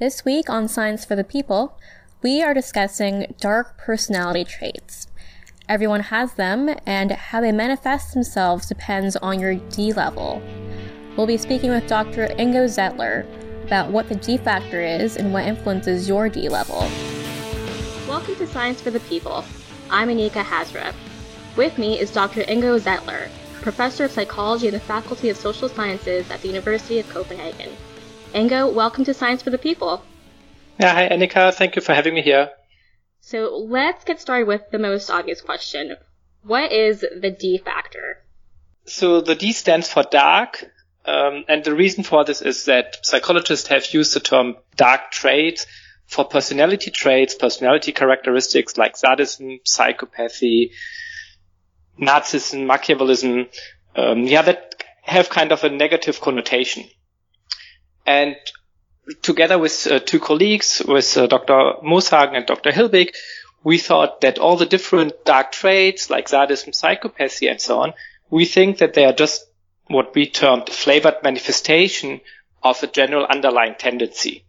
This week on Science for the People, we are discussing dark personality traits. Everyone has them, and how they manifest themselves depends on your D level. We'll be speaking with Dr. Ingo Zettler about what the D factor is and what influences your D level. Welcome to Science for the People. I'm Anika Hazra. With me is Dr. Ingo Zettler, professor of psychology in the Faculty of Social Sciences at the University of Copenhagen. Ingo, welcome to Science for the People. Yeah, hi Anika, thank you for having me here. So let's get started with the most obvious question. What is the D factor? So the D stands for dark, um, and the reason for this is that psychologists have used the term dark traits for personality traits, personality characteristics like sadism, psychopathy, narcissism, Machiavellism, um, yeah, that have kind of a negative connotation. And together with uh, two colleagues, with uh, Dr. Moshagen and Dr. Hilbig, we thought that all the different dark traits like sadism, psychopathy, and so on, we think that they are just what we termed the flavored manifestation of a general underlying tendency.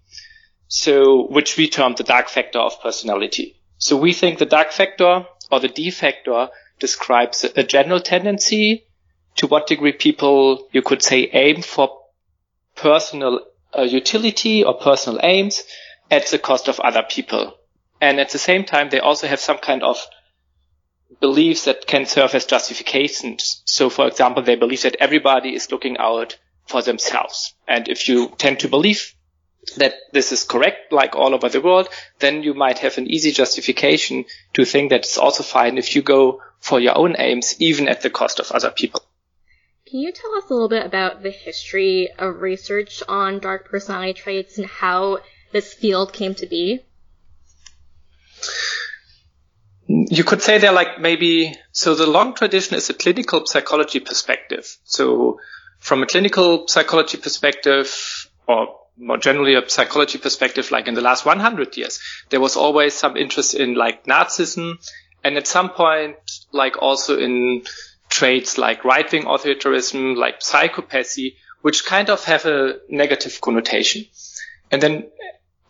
So, which we termed the dark factor of personality. So we think the dark factor or the D factor describes a general tendency to what degree people, you could say, aim for personal uh, utility or personal aims at the cost of other people. And at the same time, they also have some kind of beliefs that can serve as justifications. So, for example, they believe that everybody is looking out for themselves. And if you tend to believe that this is correct, like all over the world, then you might have an easy justification to think that it's also fine if you go for your own aims, even at the cost of other people. Can you tell us a little bit about the history of research on dark personality traits and how this field came to be? You could say they're like maybe, so the long tradition is a clinical psychology perspective. So from a clinical psychology perspective, or more generally a psychology perspective, like in the last 100 years, there was always some interest in like Nazism and at some point, like also in traits like right-wing authoritarianism, like psychopathy, which kind of have a negative connotation. And then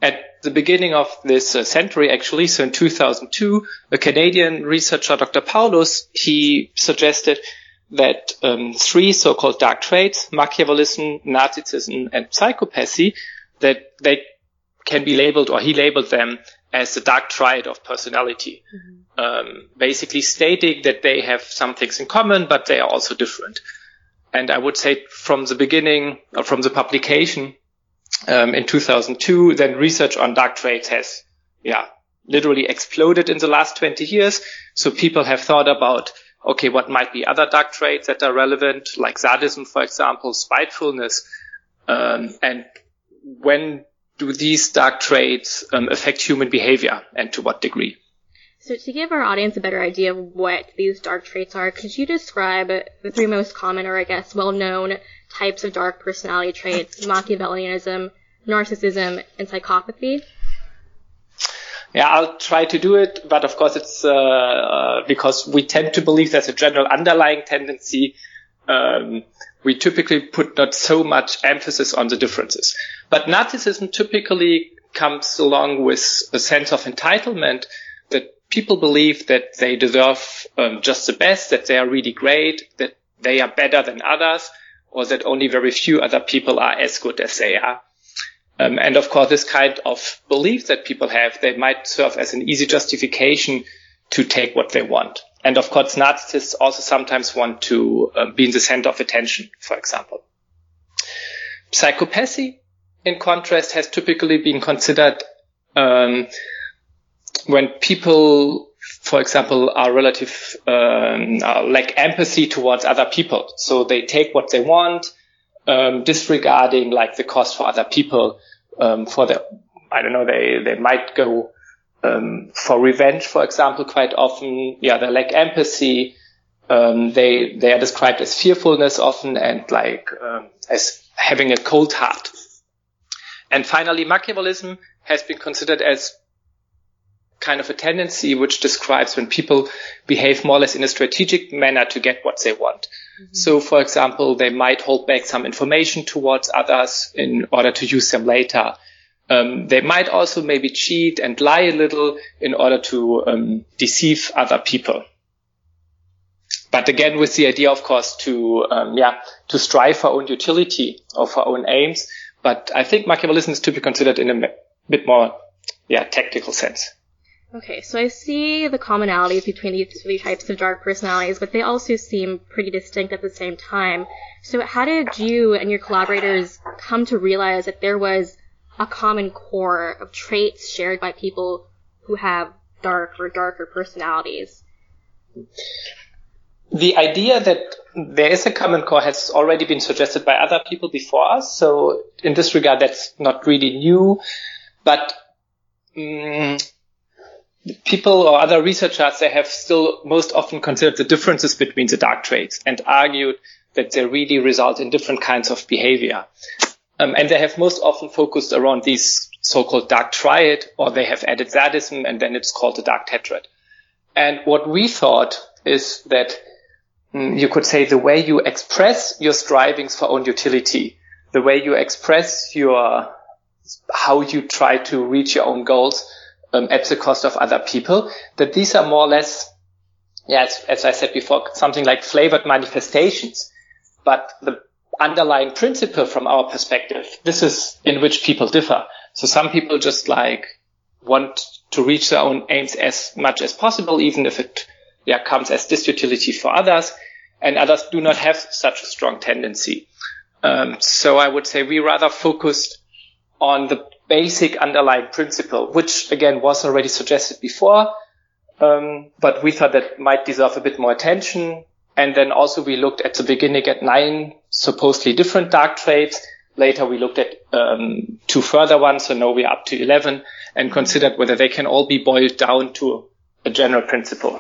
at the beginning of this uh, century, actually, so in 2002, a Canadian researcher, Dr. Paulhus, he suggested that um, three so-called dark traits, Machiavellism, Narcissism, and psychopathy, that they can be labeled, or he labeled them as the dark triad of personality. Mm-hmm um, basically stating that they have some things in common, but they are also different. And I would say from the beginning, or from the publication um, in 2002, then research on dark traits has, yeah, literally exploded in the last 20 years. So people have thought about, okay, what might be other dark traits that are relevant, like sadism, for example, spitefulness, um, and when do these dark traits um, affect human behavior and to what degree? So to give our audience a better idea of what these dark traits are, could you describe the three most common or I guess well-known types of dark personality traits, Machiavellianism, narcissism, and psychopathy? Yeah, I'll try to do it, but of course it's uh, uh, because we tend to believe there's a general underlying tendency. Um, we typically put not so much emphasis on the differences. But narcissism typically comes along with a sense of entitlement that people believe that they deserve um, just the best, that they are really great, that they are better than others, or that only very few other people are as good as they are. Um, and of course, this kind of belief that people have, they might serve as an easy justification to take what they want. And of course, narcissists also sometimes want to um, be in the center of attention, for example. Psychopathy, in contrast, has typically been considered um, when people, for example, are relative, um, uh, lack empathy towards other people. So they take what they want, um, disregarding like the cost for other people, um, for the, I don't know, they, they might go, um, for revenge, for example, quite often. Yeah, they lack empathy. Um, they, they are described as fearfulness often and like, um, as having a cold heart. And finally, Machiavellism has been considered as kind of a tendency which describes when people behave more or less in a strategic manner to get what they want. Mm-hmm. So, for example, they might hold back some information towards others in order to use them later. Um, they might also maybe cheat and lie a little in order to um, deceive other people. But again, with the idea, of course, to um, yeah to strive for own utility or for own aims. But I think Machiavellism is to be considered in a bit more yeah tactical sense. Okay, so I see the commonalities between these three types of dark personalities, but they also seem pretty distinct at the same time. So how did you and your collaborators come to realize that there was a common core of traits shared by people who have dark or darker personalities? The idea that there is a common core has already been suggested by other people before us. So in this regard, that's not really new, but um, people or other researchers, they have still most often considered the differences between the dark traits and argued that they really result in different kinds of behavior. Um, and they have most often focused around these so-called dark triad, or they have added sadism, and then it's called the dark tetrad. And what we thought is that mm, you could say the way you express your strivings for own utility, the way you express your how you try to reach your own goals um, at the cost of other people, that these are more or less, yeah, as, as I said before, something like flavored manifestations. But the underlying principle from our perspective, this is in which people differ. So some people just like want to reach their own aims as much as possible, even if it yeah, comes as disutility for others, and others do not have such a strong tendency. Um, so I would say we rather focused on the basic underlying principle, which again was already suggested before, um, but we thought that might deserve a bit more attention. And then also we looked at the beginning at nine supposedly different dark traits. Later we looked at um, two further ones, so now we're up to 11, and considered whether they can all be boiled down to a general principle.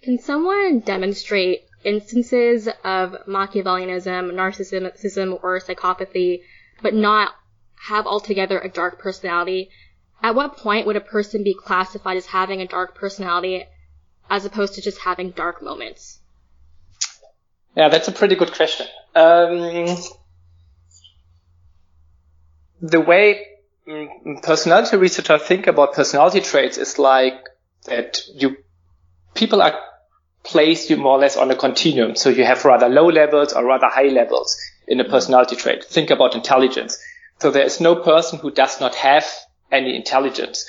Can someone demonstrate instances of Machiavellianism, narcissism, or psychopathy, but not have altogether a dark personality, at what point would a person be classified as having a dark personality as opposed to just having dark moments? Yeah, that's a pretty good question. Um, the way mm, personality researchers think about personality traits is like that you people are placed you more or less on a continuum. So you have rather low levels or rather high levels in a personality trait. Think about intelligence. So there is no person who does not have any intelligence.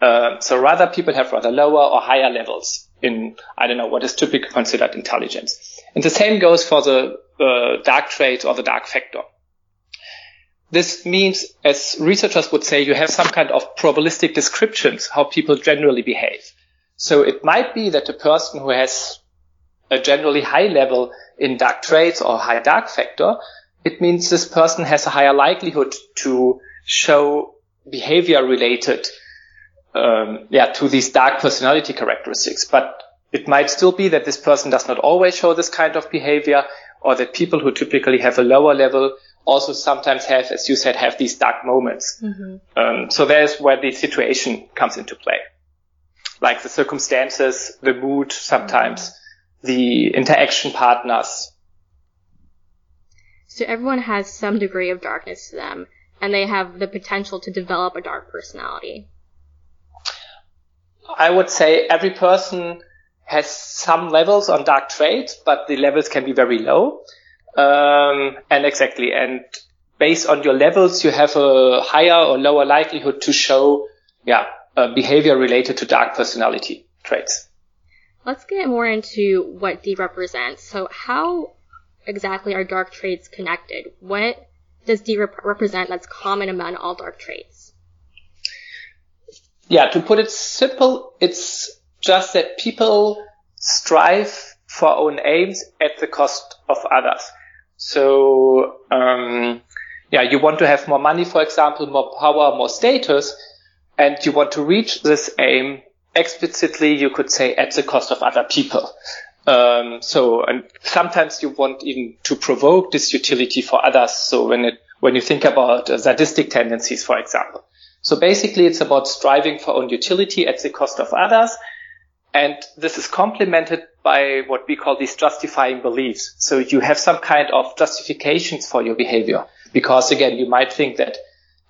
Uh, so rather people have rather lower or higher levels in, I don't know, what is typically considered intelligence. And the same goes for the uh, dark traits or the dark factor. This means, as researchers would say, you have some kind of probabilistic descriptions how people generally behave. So it might be that a person who has a generally high level in dark traits or high dark factor it means this person has a higher likelihood to show behavior related um, yeah to these dark personality characteristics but it might still be that this person does not always show this kind of behavior or that people who typically have a lower level also sometimes have as you said have these dark moments mm-hmm. um, so there's where the situation comes into play like the circumstances the mood sometimes mm-hmm. the interaction partners so everyone has some degree of darkness to them, and they have the potential to develop a dark personality. I would say every person has some levels on dark traits, but the levels can be very low. Um, and exactly, and based on your levels, you have a higher or lower likelihood to show, yeah, behavior related to dark personality traits. Let's get more into what D represents. So how exactly are dark traits connected? What does D rep- represent that's common among all dark traits? Yeah, to put it simple, it's just that people strive for own aims at the cost of others. So, um, yeah, you want to have more money, for example, more power, more status, and you want to reach this aim explicitly, you could say, at the cost of other people. Um, so, and sometimes you want even to provoke this utility for others. So when it, when you think about uh, sadistic tendencies, for example. So basically it's about striving for own utility at the cost of others. And this is complemented by what we call these justifying beliefs. So you have some kind of justifications for your behavior. Because again, you might think that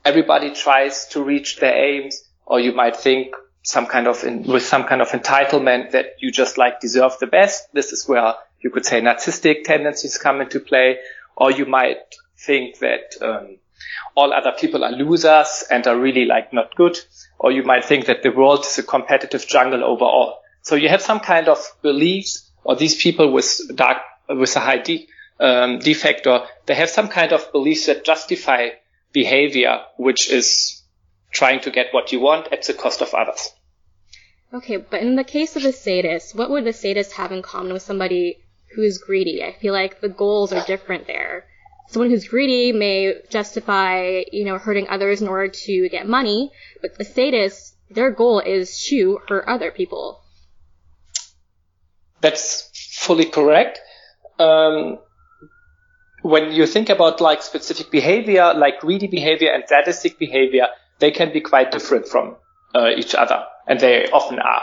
everybody tries to reach their aims, or you might think some kind of in, with some kind of entitlement that you just like deserve the best. This is where you could say narcissistic tendencies come into play, or you might think that um, all other people are losers and are really like not good, or you might think that the world is a competitive jungle overall. So you have some kind of beliefs, or these people with dark with a high D, um, D factor, they have some kind of beliefs that justify behavior, which is trying to get what you want at the cost of others. Okay, but in the case of a sadist, what would the sadist have in common with somebody who is greedy? I feel like the goals are different there. Someone who's greedy may justify, you know, hurting others in order to get money, but the sadist, their goal is to hurt other people. That's fully correct. Um, when you think about like specific behavior, like greedy behavior and sadistic behavior, they can be quite different from uh, each other, and they often are.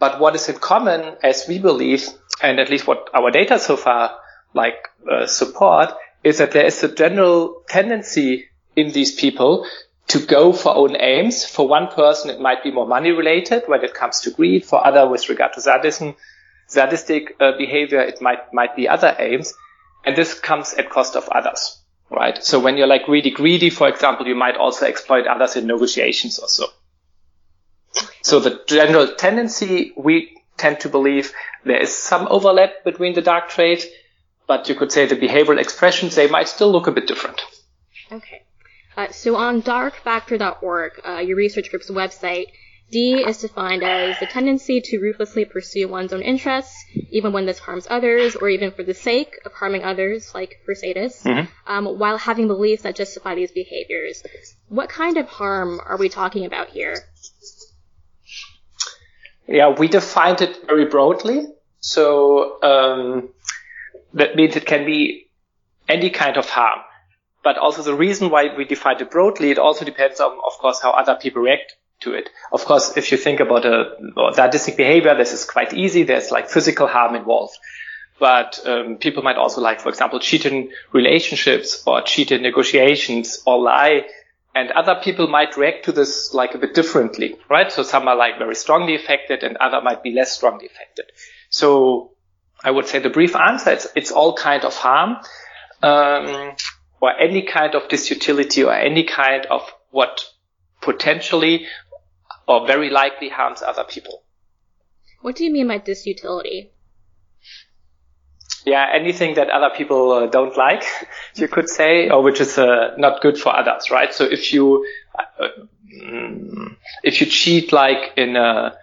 But what is in common, as we believe, and at least what our data so far like uh, support, is that there is a general tendency in these people to go for own aims. For one person, it might be more money related when it comes to greed. For other, with regard to sadism, sadistic uh, behavior, it might might be other aims. And this comes at cost of others, right? So when you're like really greedy, for example, you might also exploit others in negotiations or so. So the general tendency, we tend to believe there is some overlap between the dark trait, but you could say the behavioral expressions, they might still look a bit different. Okay. Uh, so on darkfactor.org, uh, your research group's website, D is defined as the tendency to ruthlessly pursue one's own interests, even when this harms others, or even for the sake of harming others, like for sadists, mm-hmm. um, while having beliefs that justify these behaviors. What kind of harm are we talking about here? Yeah, we defined it very broadly. So um, that means it can be any kind of harm. But also the reason why we defined it broadly, it also depends on, of course, how other people react to it. Of course, if you think about a sadistic behavior, this is quite easy. There's like physical harm involved. But um, people might also like, for example, cheat in relationships or cheat in negotiations or lie. And other people might react to this like a bit differently, right? So some are like very strongly affected and other might be less strongly affected. So I would say the brief answer, it's, it's all kind of harm, um, or any kind of disutility or any kind of what potentially or very likely harms other people. What do you mean by disutility? Yeah, anything that other people uh, don't like, you could say, or which is uh, not good for others, right? So if you uh, mm, if you cheat like in a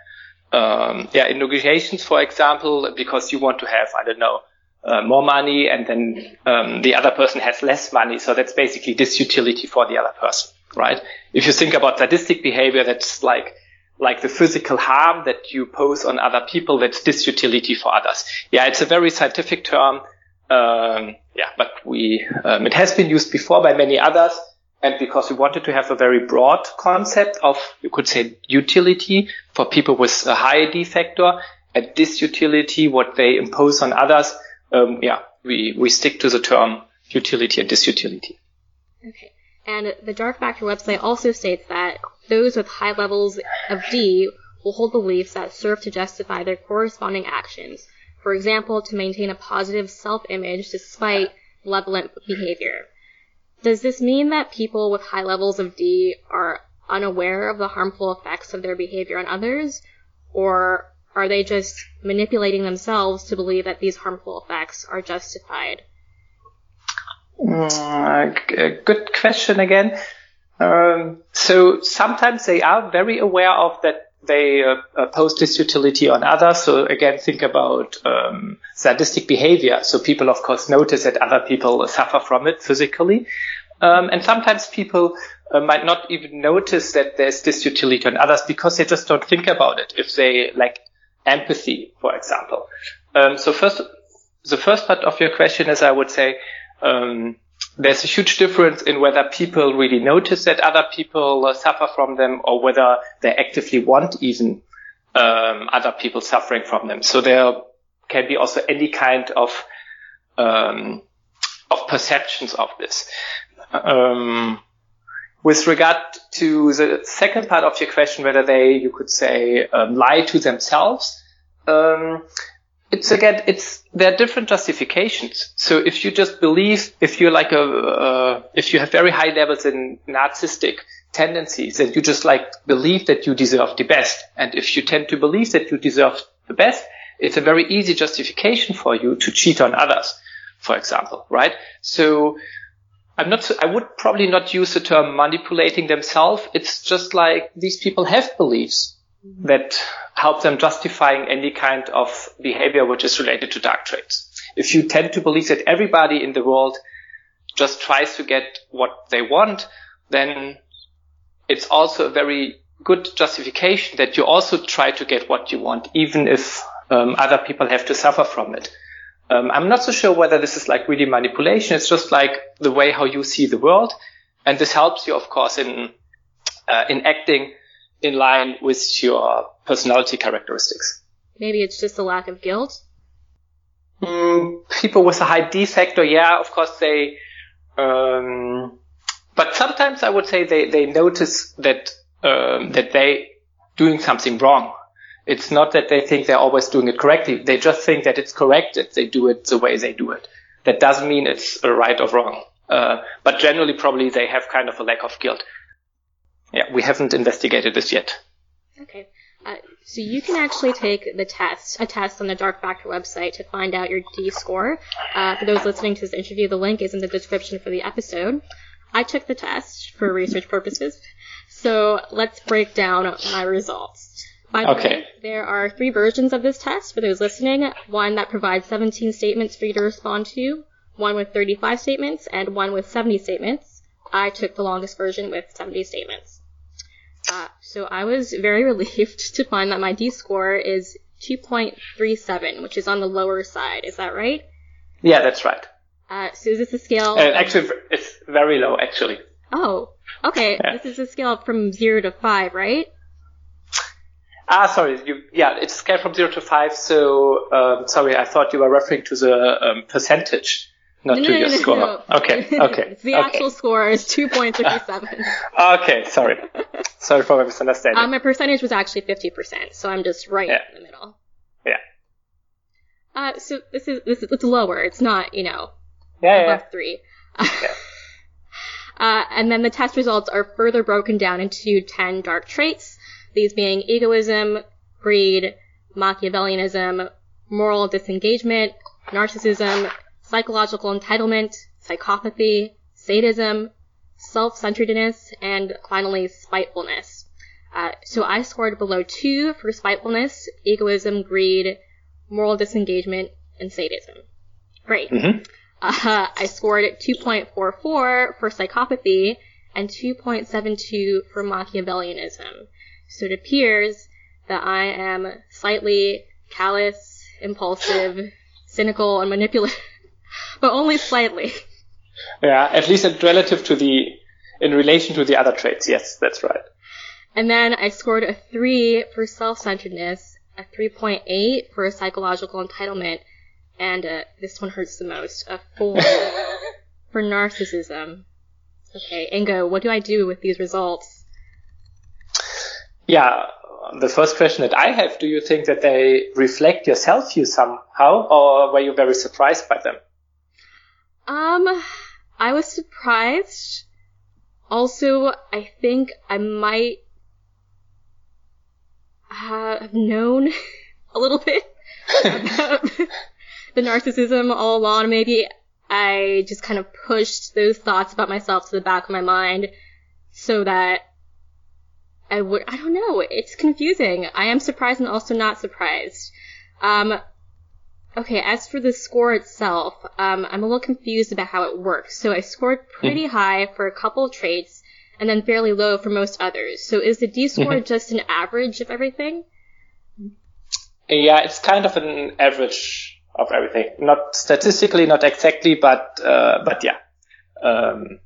um, yeah in negotiations, for example, because you want to have I don't know uh, more money, and then um, the other person has less money, so that's basically disutility for the other person, right? If you think about sadistic behavior, that's like like the physical harm that you pose on other people, that's disutility for others. Yeah, it's a very scientific term. Um, yeah, but we, um, it has been used before by many others. And because we wanted to have a very broad concept of, you could say, utility for people with a high D factor and disutility, what they impose on others. Um, yeah, we, we stick to the term utility and disutility. Okay. And the Dark Factor website also states that those with high levels of D will hold beliefs that serve to justify their corresponding actions. For example, to maintain a positive self-image despite malevolent behavior. Does this mean that people with high levels of D are unaware of the harmful effects of their behavior on others? Or are they just manipulating themselves to believe that these harmful effects are justified? Mm, good question again. Um, so sometimes they are very aware of that they uh, post this utility on others. So again, think about um, sadistic behavior. So people, of course, notice that other people suffer from it physically. Um, and sometimes people uh, might not even notice that there's this utility on others because they just don't think about it. If they like empathy, for example. Um, so first, the first part of your question is, I would say, um, there's a huge difference in whether people really notice that other people uh, suffer from them or whether they actively want even um, other people suffering from them. So there can be also any kind of um, of perceptions of this. Um, with regard to the second part of your question, whether they, you could say, um, lie to themselves, um, it's again, it's there are different justifications. So if you just believe, if you're like a, uh, if you have very high levels in narcissistic tendencies, and you just like believe that you deserve the best, and if you tend to believe that you deserve the best, it's a very easy justification for you to cheat on others, for example, right? So I'm not, I would probably not use the term manipulating themselves. It's just like these people have beliefs that help them justifying any kind of behavior which is related to dark traits. If you tend to believe that everybody in the world just tries to get what they want, then it's also a very good justification that you also try to get what you want, even if um, other people have to suffer from it. Um, I'm not so sure whether this is like really manipulation. It's just like the way how you see the world, and this helps you, of course, in uh, in acting in line with your personality characteristics. Maybe it's just a lack of guilt. Mm, people with a high D factor, yeah, of course they. Um, but sometimes I would say they they notice that um, that they doing something wrong it's not that they think they're always doing it correctly. They just think that it's correct that they do it the way they do it. That doesn't mean it's right or wrong. Uh, but generally, probably they have kind of a lack of guilt. Yeah, we haven't investigated this yet. Okay. Uh, so you can actually take the test, a test on the Dark Factor website to find out your D score. Uh, for those listening to this interview, the link is in the description for the episode. I took the test for research purposes. So let's break down my results. By the okay. way, there are three versions of this test for those listening. One that provides 17 statements for you to respond to, one with 35 statements, and one with 70 statements. I took the longest version with 70 statements. Uh, so I was very relieved to find that my D score is 2.37, which is on the lower side. Is that right? Yeah, that's right. Uh, so is this a scale? Uh, actually, it's very low, actually. Oh, okay. Yeah. This is a scale from 0 to 5, right? Ah, sorry. You, yeah, it's scaled from zero to five. So, um, sorry, I thought you were referring to the um, percentage, not no, to no, your no, score. Okay, okay. the okay. actual score is two point three seven. okay, sorry. sorry for my misunderstanding. Um, my percentage was actually fifty percent, so I'm just right yeah. in the middle. Yeah. Uh, so this is this is it's lower. It's not you know yeah, above yeah. three. yeah. Uh, and then the test results are further broken down into 10 dark traits these being egoism, greed, Machiavellianism, moral disengagement, narcissism, psychological entitlement, psychopathy, sadism, self-centeredness, and finally spitefulness. Uh, so I scored below two for spitefulness, egoism, greed, moral disengagement, and sadism. Great. Mm-hmm. Uh, I scored 2.44 for psychopathy and 2.72 for Machiavellianism. So it appears that I am slightly callous, impulsive, cynical, and manipulative, but only slightly. Yeah, at least relative to the, in relation to the other traits. Yes, that's right. And then I scored a 3 for self-centeredness, a 3.8 for psychological entitlement, and uh, this one hurts the most, a 4 for narcissism. Okay, Ingo, what do I do with these results? Yeah, the first question that I have, do you think that they reflect your self-view somehow, or were you very surprised by them? Um, I was surprised. Also, I think I might have known a little bit about the narcissism all along. Maybe I just kind of pushed those thoughts about myself to the back of my mind so that I would, I don't know. It's confusing. I am surprised and also not surprised. Um, okay, as for the score itself, um, I'm a little confused about how it works. So I scored pretty mm-hmm. high for a couple traits and then fairly low for most others. So is the D score mm-hmm. just an average of everything? Yeah, it's kind of an average of everything. Not statistically, not exactly, but, uh, but yeah. Um,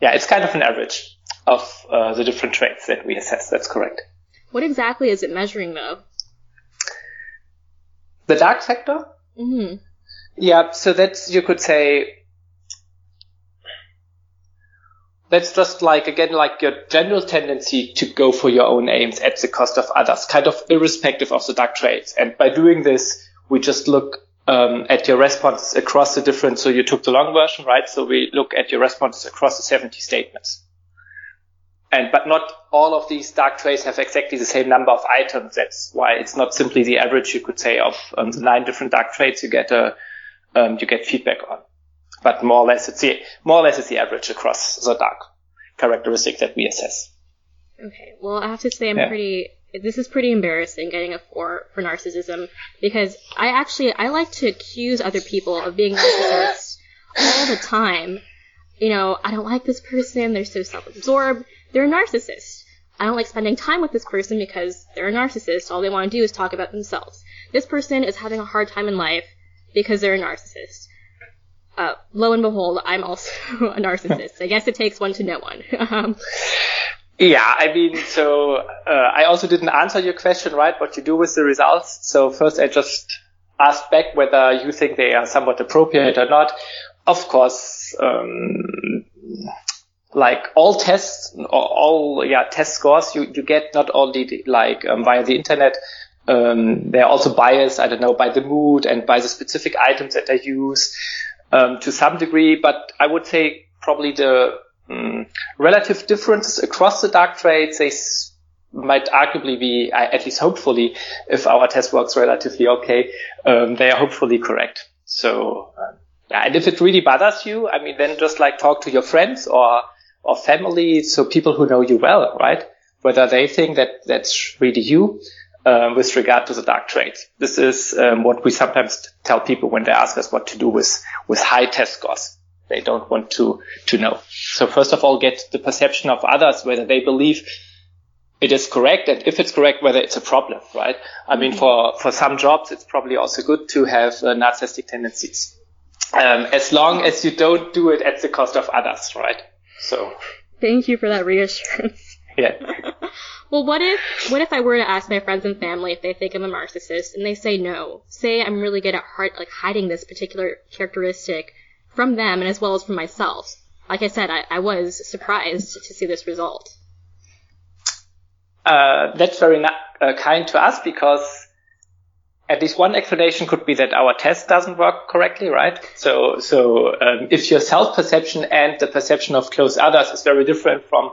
yeah, it's kind of an average of uh, the different traits that we assess. That's correct. What exactly is it measuring, though? The dark factor. Mm-hmm. Yeah, so that's, you could say, that's just like again like your general tendency to go for your own aims at the cost of others, kind of irrespective of the dark traits. And by doing this, we just look um, at your responses across the different. So you took the long version, right? So we look at your responses across the 70 statements. And but not all of these dark traits have exactly the same number of items. That's why it's not simply the average. You could say of um, the nine different dark traits you get a um, you get feedback on. But more or less it's the more or less it's the average across the dark characteristic that we assess. Okay. Well, I have to say I'm yeah. pretty this is pretty embarrassing getting a four for narcissism because I actually I like to accuse other people of being narcissists all the time. You know, I don't like this person, they're so self-absorbed, they're a narcissist. I don't like spending time with this person because they're a narcissist. All they want to do is talk about themselves. This person is having a hard time in life because they're a narcissist. Uh, lo and behold, I'm also a narcissist. I guess it takes one to know one. um, yeah, I mean, so uh, I also didn't answer your question, right? What you do with the results. So first, I just asked back whether you think they are somewhat appropriate or not. Of course, um, like all tests, all yeah test scores you you get not only like um, via the internet. Um, they're also biased, I don't know, by the mood and by the specific items that they use um, to some degree. But I would say probably the Mm. relative differences across the dark traits they s- might arguably be, at least hopefully, if our test works relatively okay, um, they are hopefully correct. So, yeah, and if it really bothers you, I mean, then just like talk to your friends or, or family, so people who know you well, right? Whether they think that that's really you, um, with regard to the dark traits. This is um, what we sometimes tell people when they ask us what to do with with high test scores they don't want to to know. So first of all, get the perception of others whether they believe it is correct, and if it's correct, whether it's a problem, right? I mean, mm-hmm. for for some jobs, it's probably also good to have uh, narcissistic tendencies, um, as long as you don't do it at the cost of others, right? So. Thank you for that reassurance. Yeah. well, what if what if I were to ask my friends and family if they think I'm a narcissist, and they say no? Say I'm really good at heart, like hiding this particular characteristic from them and as well as from myself. Like I said, I, I was surprised to see this result. Uh, that's very uh, kind to us because at least one explanation could be that our test doesn't work correctly, right? So, so um, if your self-perception and the perception of close others is very different from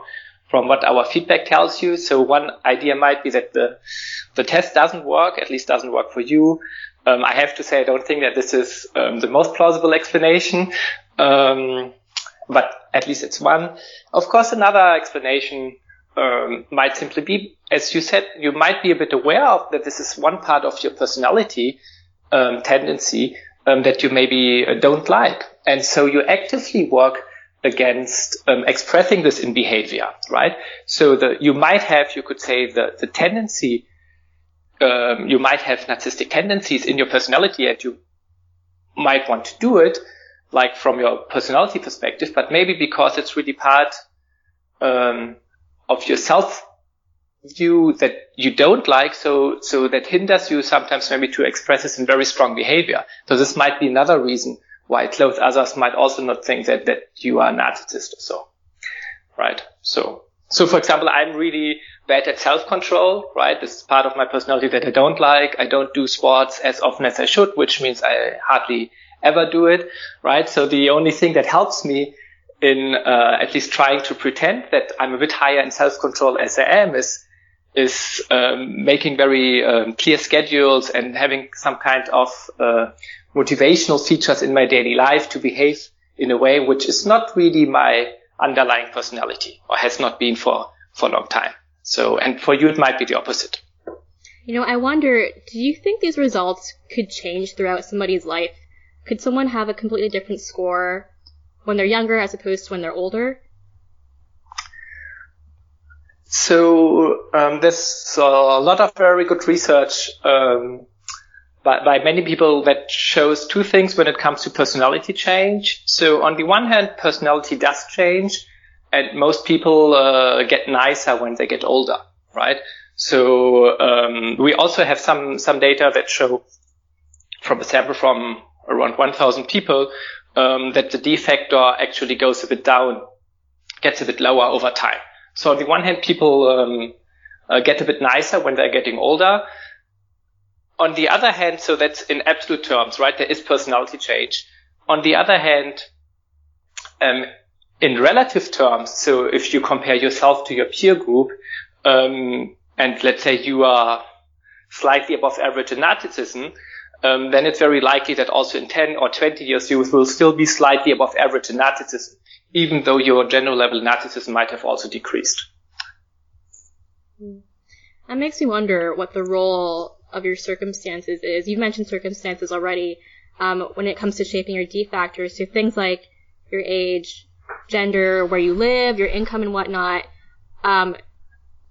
from what our feedback tells you, so one idea might be that the the test doesn't work, at least doesn't work for you, um, I have to say, I don't think that this is um, the most plausible explanation, um, but at least it's one. Of course, another explanation um, might simply be, as you said, you might be a bit aware of that this is one part of your personality um, tendency um, that you maybe uh, don't like, and so you actively work against um, expressing this in behavior, right? So the, you might have, you could say, the, the tendency um, you might have narcissistic tendencies in your personality and you might want to do it, like from your personality perspective, but maybe because it's really part um, of your self view that you don't like, so so that hinders you sometimes maybe to express this in very strong behavior. So this might be another reason why close others might also not think that that you are a narcissist or so, right? So so for example, I'm really bad at self-control, right? This is part of my personality that I don't like. I don't do sports as often as I should, which means I hardly ever do it, right? So the only thing that helps me in uh, at least trying to pretend that I'm a bit higher in self-control as I am is is um, making very um, clear schedules and having some kind of uh, motivational features in my daily life to behave in a way which is not really my underlying personality or has not been for for a long time. So, and for you, it might be the opposite. You know, I wonder, do you think these results could change throughout somebody's life? Could someone have a completely different score when they're younger as opposed to when they're older? So um, there's a lot of very good research um, by, by, many people that shows two things when it comes to personality change. So on the one hand, personality does change, and most people uh, get nicer when they get older, right? So um, we also have some some data that show from a sample from around 1,000 people um, that the D factor actually goes a bit down gets a bit lower over time. So on the one hand, people um, uh, get a bit nicer when they're getting older. On the other hand, so that's in absolute terms, right? There is personality change. On the other hand, um, in relative terms, so if you compare yourself to your peer group, um, and let's say you are slightly above average in narcissism, um, then it's very likely that also in 10 or 20 years you will still be slightly above average in narcissism, even though your general level narcissism might have also decreased. That makes me wonder what the role of your circumstances is. You've mentioned circumstances already um, when it comes to shaping your D factors. So things like your age, gender, where you live, your income, and whatnot. Um,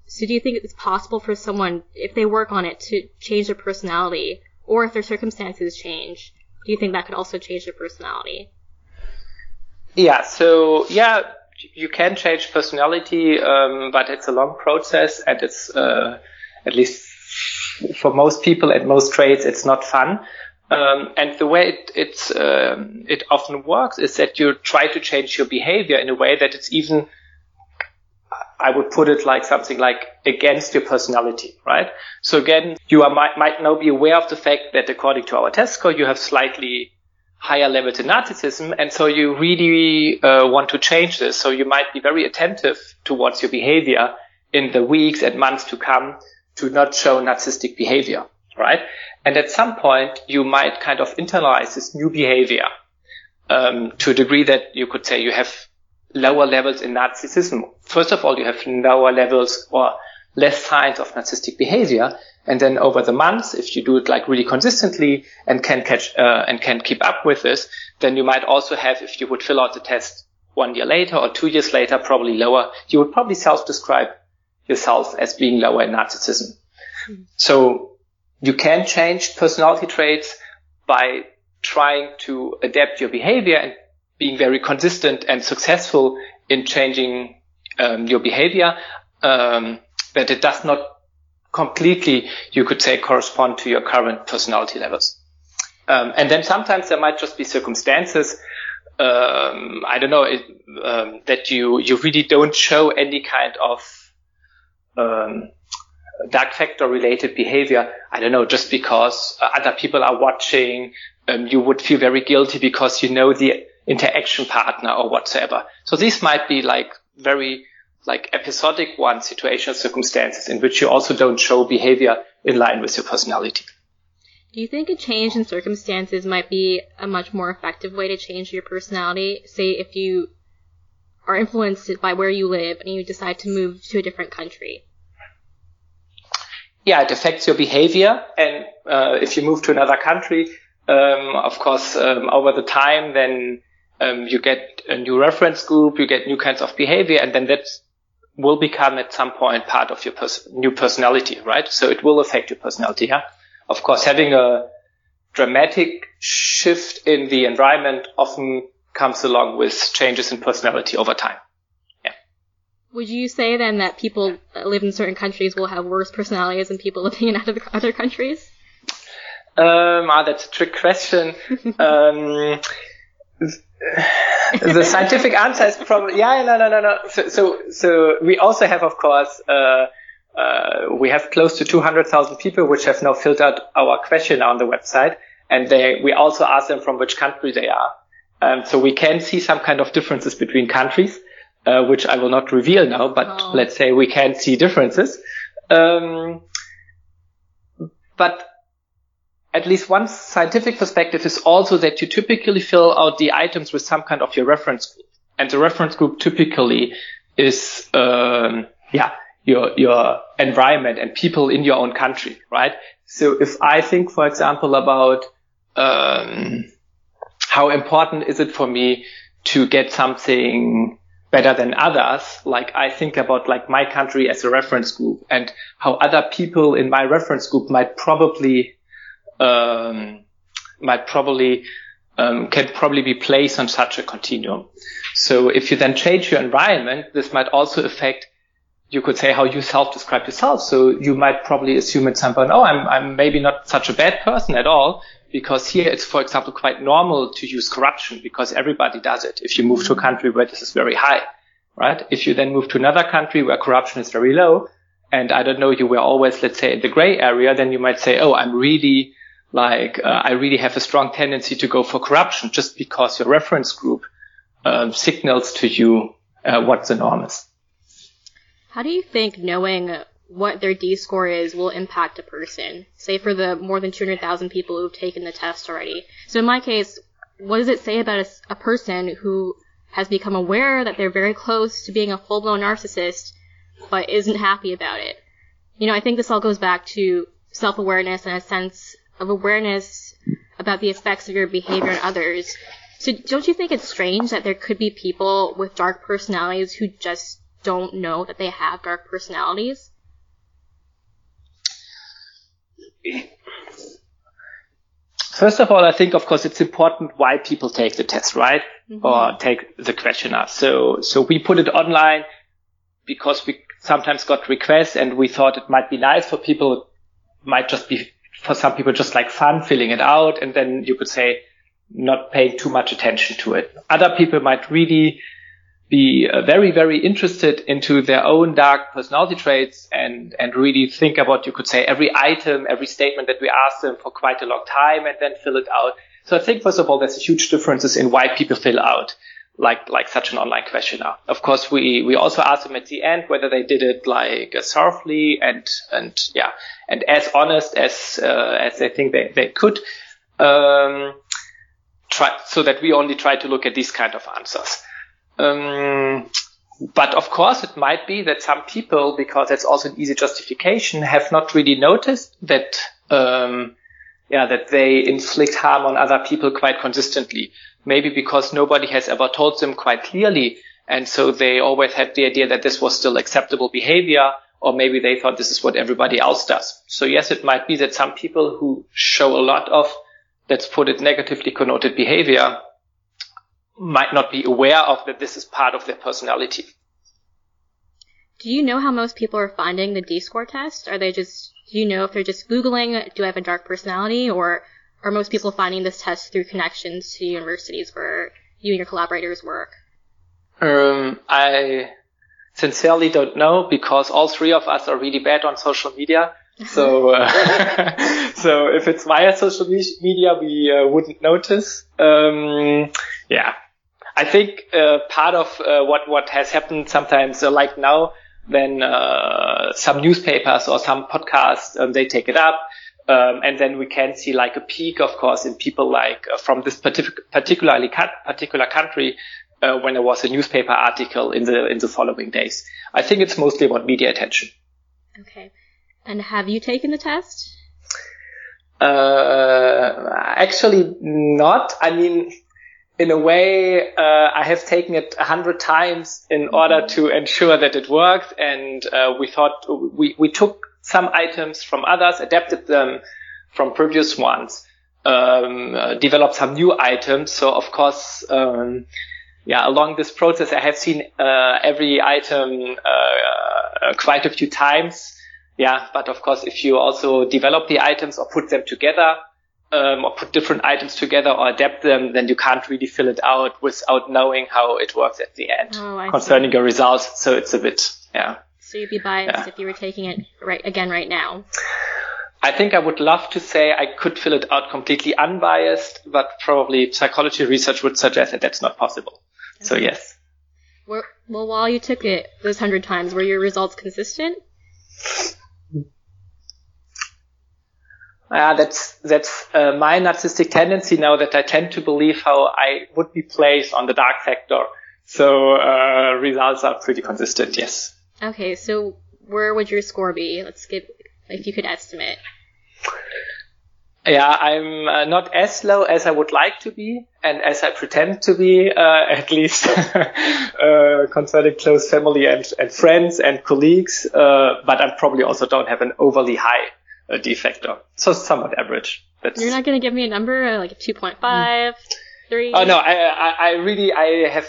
so do you think it's possible for someone, if they work on it, to change their personality, or if their circumstances change? Do you think that could also change their personality? Yeah. So yeah, you can change personality, um, but it's a long process, and it's uh, at least for most people and most traits, it's not fun. Um, and the way it it's, um, it often works is that you try to change your behavior in a way that it's even I would put it like something like against your personality, right? So again, you are, might, might now be aware of the fact that according to our test score, you have slightly higher levels of narcissism. And so you really uh, want to change this. So you might be very attentive towards your behavior in the weeks and months to come to not show narcissistic behavior, right? And at some point, you might kind of internalize this new behavior um, to a degree that you could say you have lower levels in narcissism. First of all, you have lower levels or less signs of narcissistic behavior. And then over the months, if you do it like really consistently and can catch, uh, and can keep up with this, then you might also have, if you would fill out the test one year later or two years later, probably lower, you would probably self-describe yourself as being lower in narcissism. Mm-hmm. So you can change personality traits by trying to adapt your behavior and being very consistent and successful in changing um, your behavior, um, that it does not completely, you could say, correspond to your current personality levels. Um, and then sometimes there might just be circumstances, um, I don't know, it, um, that you you really don't show any kind of um, dark factor related behavior. I don't know, just because uh, other people are watching, you would feel very guilty because you know the interaction partner or whatsoever. So these might be like very like episodic one situational circumstances in which you also don't show behavior in line with your personality. Do you think a change in circumstances might be a much more effective way to change your personality? Say if you are influenced by where you live and you decide to move to a different country. Yeah, it affects your behavior. And uh, if you move to another country, um, of course, um, over the time, then um, you get a new reference group, you get new kinds of behavior, and then that will become at some point part of your pers- new personality, right? So it will affect your personality. Yeah. Of course, having a dramatic shift in the environment often comes along with changes in personality over time. Yeah. Would you say then that people that live in certain countries will have worse personalities than people living in other, other countries? Um, ah, that's a trick question. um, the scientific answer is probably yeah no no no no. So so, so we also have of course uh, uh, we have close to 200,000 people which have now filled out our questionnaire on the website. And they we also ask them from which country they are. Um, so we can see some kind of differences between countries uh, which I will not reveal now but oh. let's say we can see differences. Um, but at least one scientific perspective is also that you typically fill out the items with some kind of your reference group. And the reference group typically is, um, yeah, your, your environment and people in your own country, right? So if I think, for example, about, um, how important is it for me to get something better than others, like I think about like my country as a reference group and how other people in my reference group might probably um, might probably um, can probably be placed on such a continuum. So if you then change your environment, this might also affect, you could say, how you self-describe yourself. So you might probably assume at some point, oh, I'm, I'm maybe not such a bad person at all, because here it's, for example, quite normal to use corruption because everybody does it if you move to a country where this is very high. right? If you then move to another country where corruption is very low, and I don't know, you were always, let's say, in the gray area, then you might say, oh, I'm really like, uh, I really have a strong tendency to go for corruption just because your reference group um, signals to you uh, what's enormous. How do you think knowing what their D score is will impact a person? Say for the more than 200,000 people who've taken the test already. So in my case, what does it say about a, a person who has become aware that they're very close to being a full blown narcissist, but isn't happy about it? You know, I think this all goes back to self awareness and a sense of awareness about the effects of your behavior on others. So don't you think it's strange that there could be people with dark personalities who just don't know that they have dark personalities? First of all, I think, of course, it's important why people take the test, right? Mm-hmm. Or take the questionnaire. So, so we put it online because we sometimes got requests and we thought it might be nice for people. Might just be for some people just like fun filling it out. And then you could say not paying too much attention to it. Other people might really be uh, very, very interested into their own dark personality traits and, and really think about, you could say, every item, every statement that we ask them for quite a long time and then fill it out. So I think, first of all, there's a huge differences in why people fill out like, like such an online questionnaire. Of course, we, we also ask them at the end whether they did it like uh, thoroughly and, and yeah, and as honest as, uh, as they think they, they could. Um, try, so that we only try to look at these kind of answers. Um, but of course, it might be that some people, because that's also an easy justification, have not really noticed that, um, yeah, that they inflict harm on other people quite consistently. Maybe because nobody has ever told them quite clearly. And so they always had the idea that this was still acceptable behavior, or maybe they thought this is what everybody else does. So yes, it might be that some people who show a lot of, let's put it negatively connoted behavior might not be aware of that this is part of their personality. Do you know how most people are finding the D-score test? Are they just, do you know if they're just Googling, do I have a dark personality, or are most people finding this test through connections to universities where you and your collaborators work? Um, I sincerely don't know because all three of us are really bad on social media. So, uh, so if it's via social media, we uh, wouldn't notice. Um, yeah, I think uh, part of uh, what what has happened sometimes, uh, like now, then uh, some newspapers or some podcasts um, they take it up, um, and then we can see like a peak, of course, in people like uh, from this partic- particularly particular country. Uh, when there was a newspaper article in the in the following days, I think it's mostly about media attention. Okay, and have you taken the test? actually, not. I mean, in a way, uh, I have taken it a hundred times in order to ensure that it works. And uh, we thought we, we took some items from others, adapted them from previous ones, um, uh, developed some new items. So of course, um, yeah, along this process, I have seen uh, every item uh, uh, quite a few times. Yeah, but of course, if you also develop the items or put them together, um, or put different items together or adapt them, then you can't really fill it out without knowing how it works at the end oh, concerning see. your results. So it's a bit, yeah. So you'd be biased yeah. if you were taking it right again right now. I think I would love to say I could fill it out completely unbiased, but probably psychology research would suggest that that's not possible. Okay. So yes. Well, while you took it those hundred times, were your results consistent? uh, that's that's uh, my narcissistic tendency now that I tend to believe how I would be placed on the dark factor. So uh, results are pretty consistent. Yes. Okay, so where would your score be? Let's get if you could estimate. Yeah, I'm uh, not as low as I would like to be, and as I pretend to be, uh, at least uh, concerning close family and, and friends and colleagues. Uh, but I probably also don't have an overly high a D factor. So somewhat average. That's... You're not going to give me a number uh, like a 2.5, 3? Oh no, I, I, I really, I have,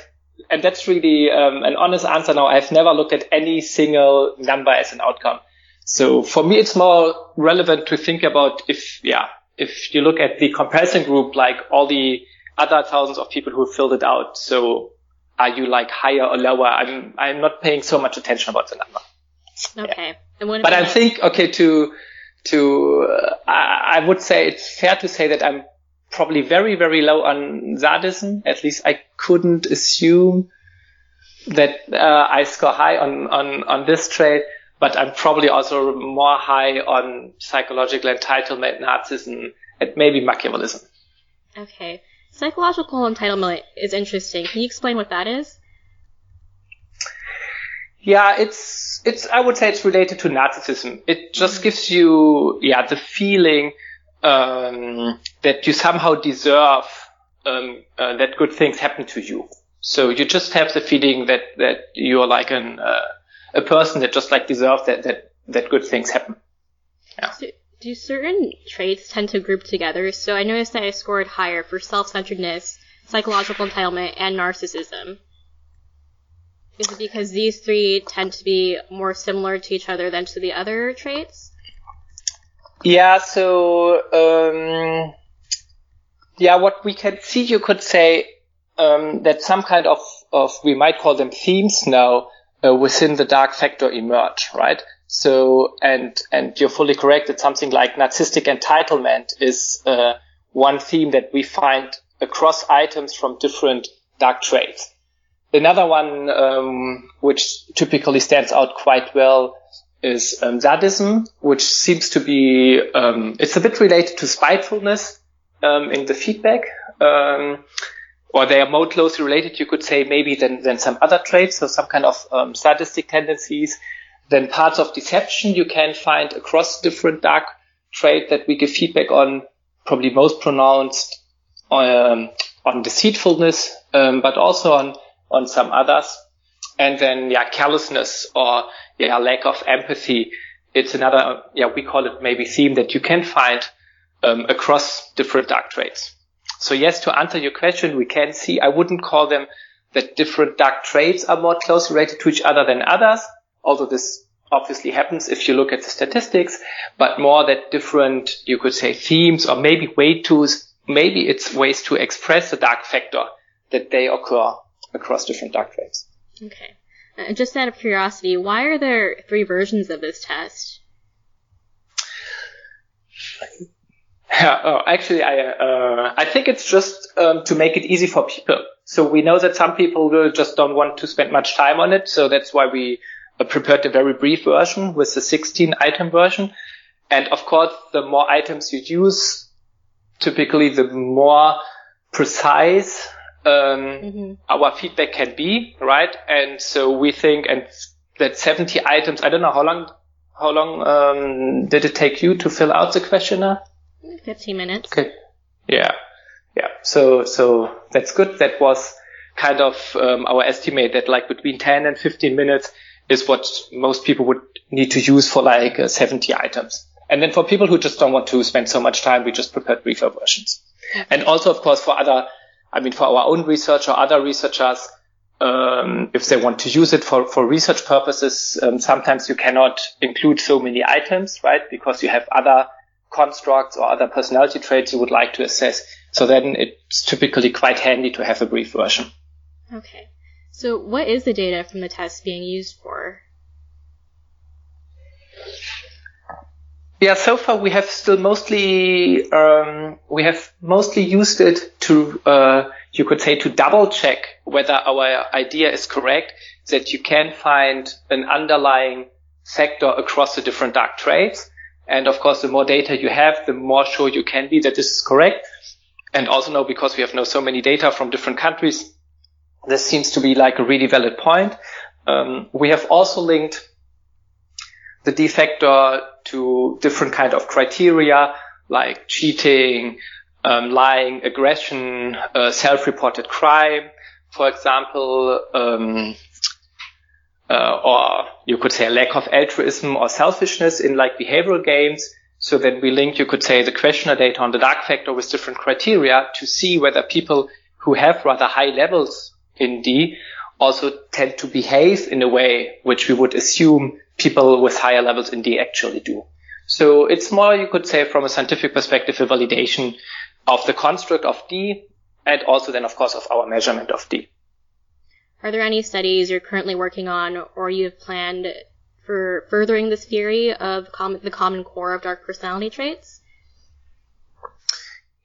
and that's really um, an honest answer now. I've never looked at any single number as an outcome. So for me, it's more relevant to think about if, yeah, if you look at the comparison group, like all the other thousands of people who filled it out. So are you like higher or lower? I'm I'm not paying so much attention about the number. Okay. Yeah. but I think okay to to uh, I, I would say it's fair to say that I'm probably very very low on sadism. At least I couldn't assume that uh, I score high on on on this trait. But I'm probably also more high on psychological entitlement, narcissism, and maybe Machiavellism. Okay. Psychological entitlement is interesting. Can you explain what that is? Yeah, it's it's I would say it's related to narcissism. It just gives you yeah the feeling um, that you somehow deserve um, uh, that good things happen to you. So you just have the feeling that that you're like an uh, a person that just like deserves that that that good things happen. Yeah. So do certain traits tend to group together? So I noticed that I scored higher for self-centeredness, psychological entitlement, and narcissism. Is it because these three tend to be more similar to each other than to the other traits? Yeah, so, um, yeah, what we can see, you could say, um, that some kind of, of, we might call them themes now, uh, within the dark factor emerge, right? So, and, and you're fully correct. It's something like narcissistic entitlement is, uh, one theme that we find across items from different dark traits. Another one, um, which typically stands out quite well is um, sadism, which seems to be, um, it's a bit related to spitefulness um, in the feedback. Um, or they are more closely related, you could say, maybe than, than some other traits, so some kind of um, sadistic tendencies. Then parts of deception you can find across different dark traits that we give feedback on, probably most pronounced um, on deceitfulness, but also on, on some others. And then, yeah, callousness or, yeah, lack of empathy. It's another, yeah, we call it maybe theme that you can find, um, across different dark traits. So yes, to answer your question, we can see, I wouldn't call them that different dark traits are more closely related to each other than others although this obviously happens if you look at the statistics, but more that different, you could say themes or maybe way to, maybe it's ways to express the dark factor that they occur across different dark traits. Okay. Uh, just out of curiosity, why are there three versions of this test? Yeah, oh, actually, I uh, I think it's just um, to make it easy for people. So we know that some people will just don't want to spend much time on it, so that's why we prepared a very brief version with the 16 item version. And of course, the more items you use, typically the more precise um, mm-hmm. our feedback can be, right? And so we think, and that 70 items. I don't know how long. How long um, did it take you to fill out the questionnaire? 15 minutes. Okay. Yeah. Yeah. So so that's good. That was kind of um, our estimate that like between 10 and 15 minutes is what most people would need to use for like uh, 70 items. And then for people who just don't want to spend so much time, we just prepared briefer versions. And also, of course, for other, I mean, for our own research or other researchers, um, if they want to use it for, for research purposes, um, sometimes you cannot include so many items, right? Because you have other constructs or other personality traits you would like to assess. So then it's typically quite handy to have a brief version. Okay. So, what is the data from the test being used for? Yeah, so far we have still mostly um, we have mostly used it to uh, you could say to double check whether our idea is correct. That you can find an underlying factor across the different dark traits. and of course, the more data you have, the more sure you can be that this is correct. And also now, because we have now so many data from different countries, this seems to be like a really valid point. Um, we have also linked the D factor to different kind of criteria like cheating, um, lying, aggression, uh, self-reported crime, for example, um, uh, or you could say lack of altruism or selfishness in like behavioral games. So then we link, you could say, the questionnaire data on the dark factor with different criteria to see whether people who have rather high levels in D also tend to behave in a way which we would assume people with higher levels in D actually do. So it's more, you could say, from a scientific perspective, a validation of the construct of D and also then, of course, of our measurement of D. Are there any studies you're currently working on or you have planned for furthering this theory of com- the common core of dark personality traits?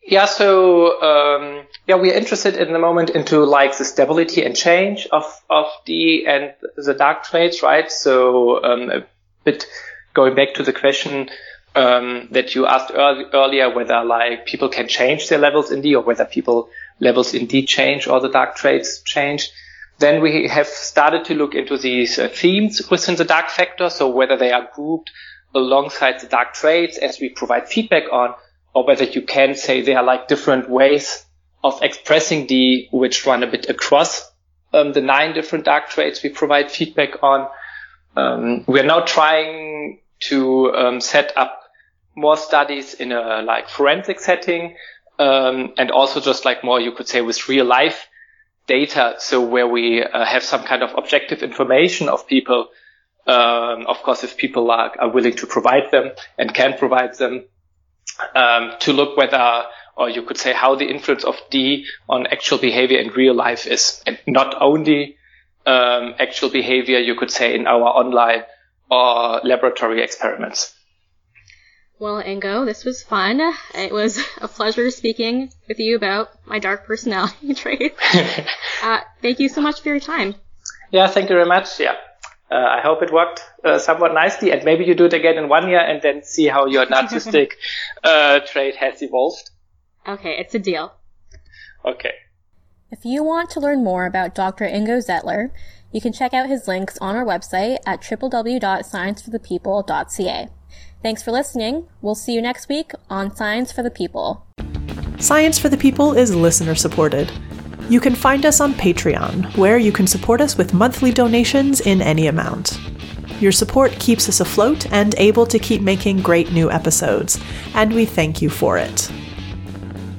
Yeah, so um, yeah, we are interested in the moment into like the stability and change of of D and the dark traits, right? So um, a bit going back to the question um, that you asked earlier, whether like people can change their levels in D or whether people levels in D change or the dark traits change. Then we have started to look into these uh, themes within the dark factor, so whether they are grouped alongside the dark traits as we provide feedback on, or whether you can say they are like different ways of expressing D which run a bit across um, the nine different dark traits we provide feedback on. Um, we are now trying to um, set up more studies in a like forensic setting, um, and also just like more you could say with real life data. So where we uh, have some kind of objective information of people. Um, of course, if people are, are, willing to provide them and can provide them, um, to look whether, or you could say how the influence of D on actual behavior in real life is, and not only um, actual behavior, you could say in our online or laboratory experiments. Well, Ingo, this was fun. It was a pleasure speaking with you about my dark personality trait. uh, thank you so much for your time. Yeah, thank you very much. Yeah. Uh, I hope it worked uh, somewhat nicely, and maybe you do it again in one year and then see how your narcissistic uh, trait has evolved. Okay, it's a deal. Okay. If you want to learn more about Dr. Ingo Zettler, you can check out his links on our website at www.scienceforthepeople.ca. Thanks for listening. We'll see you next week on Science for the People. Science for the People is listener supported. You can find us on Patreon, where you can support us with monthly donations in any amount. Your support keeps us afloat and able to keep making great new episodes, and we thank you for it.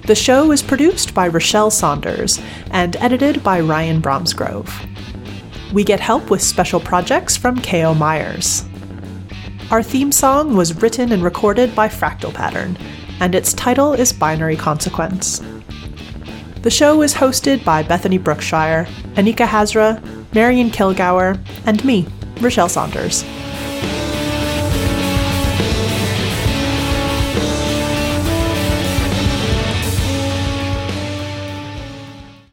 The show is produced by Rochelle Saunders and edited by Ryan Bromsgrove. We get help with special projects from K.O. Myers. Our theme song was written and recorded by Fractal Pattern, and its title is Binary Consequence. The show is hosted by Bethany Brookshire, Anika Hazra, Marion Kilgour, and me, Rochelle Saunders.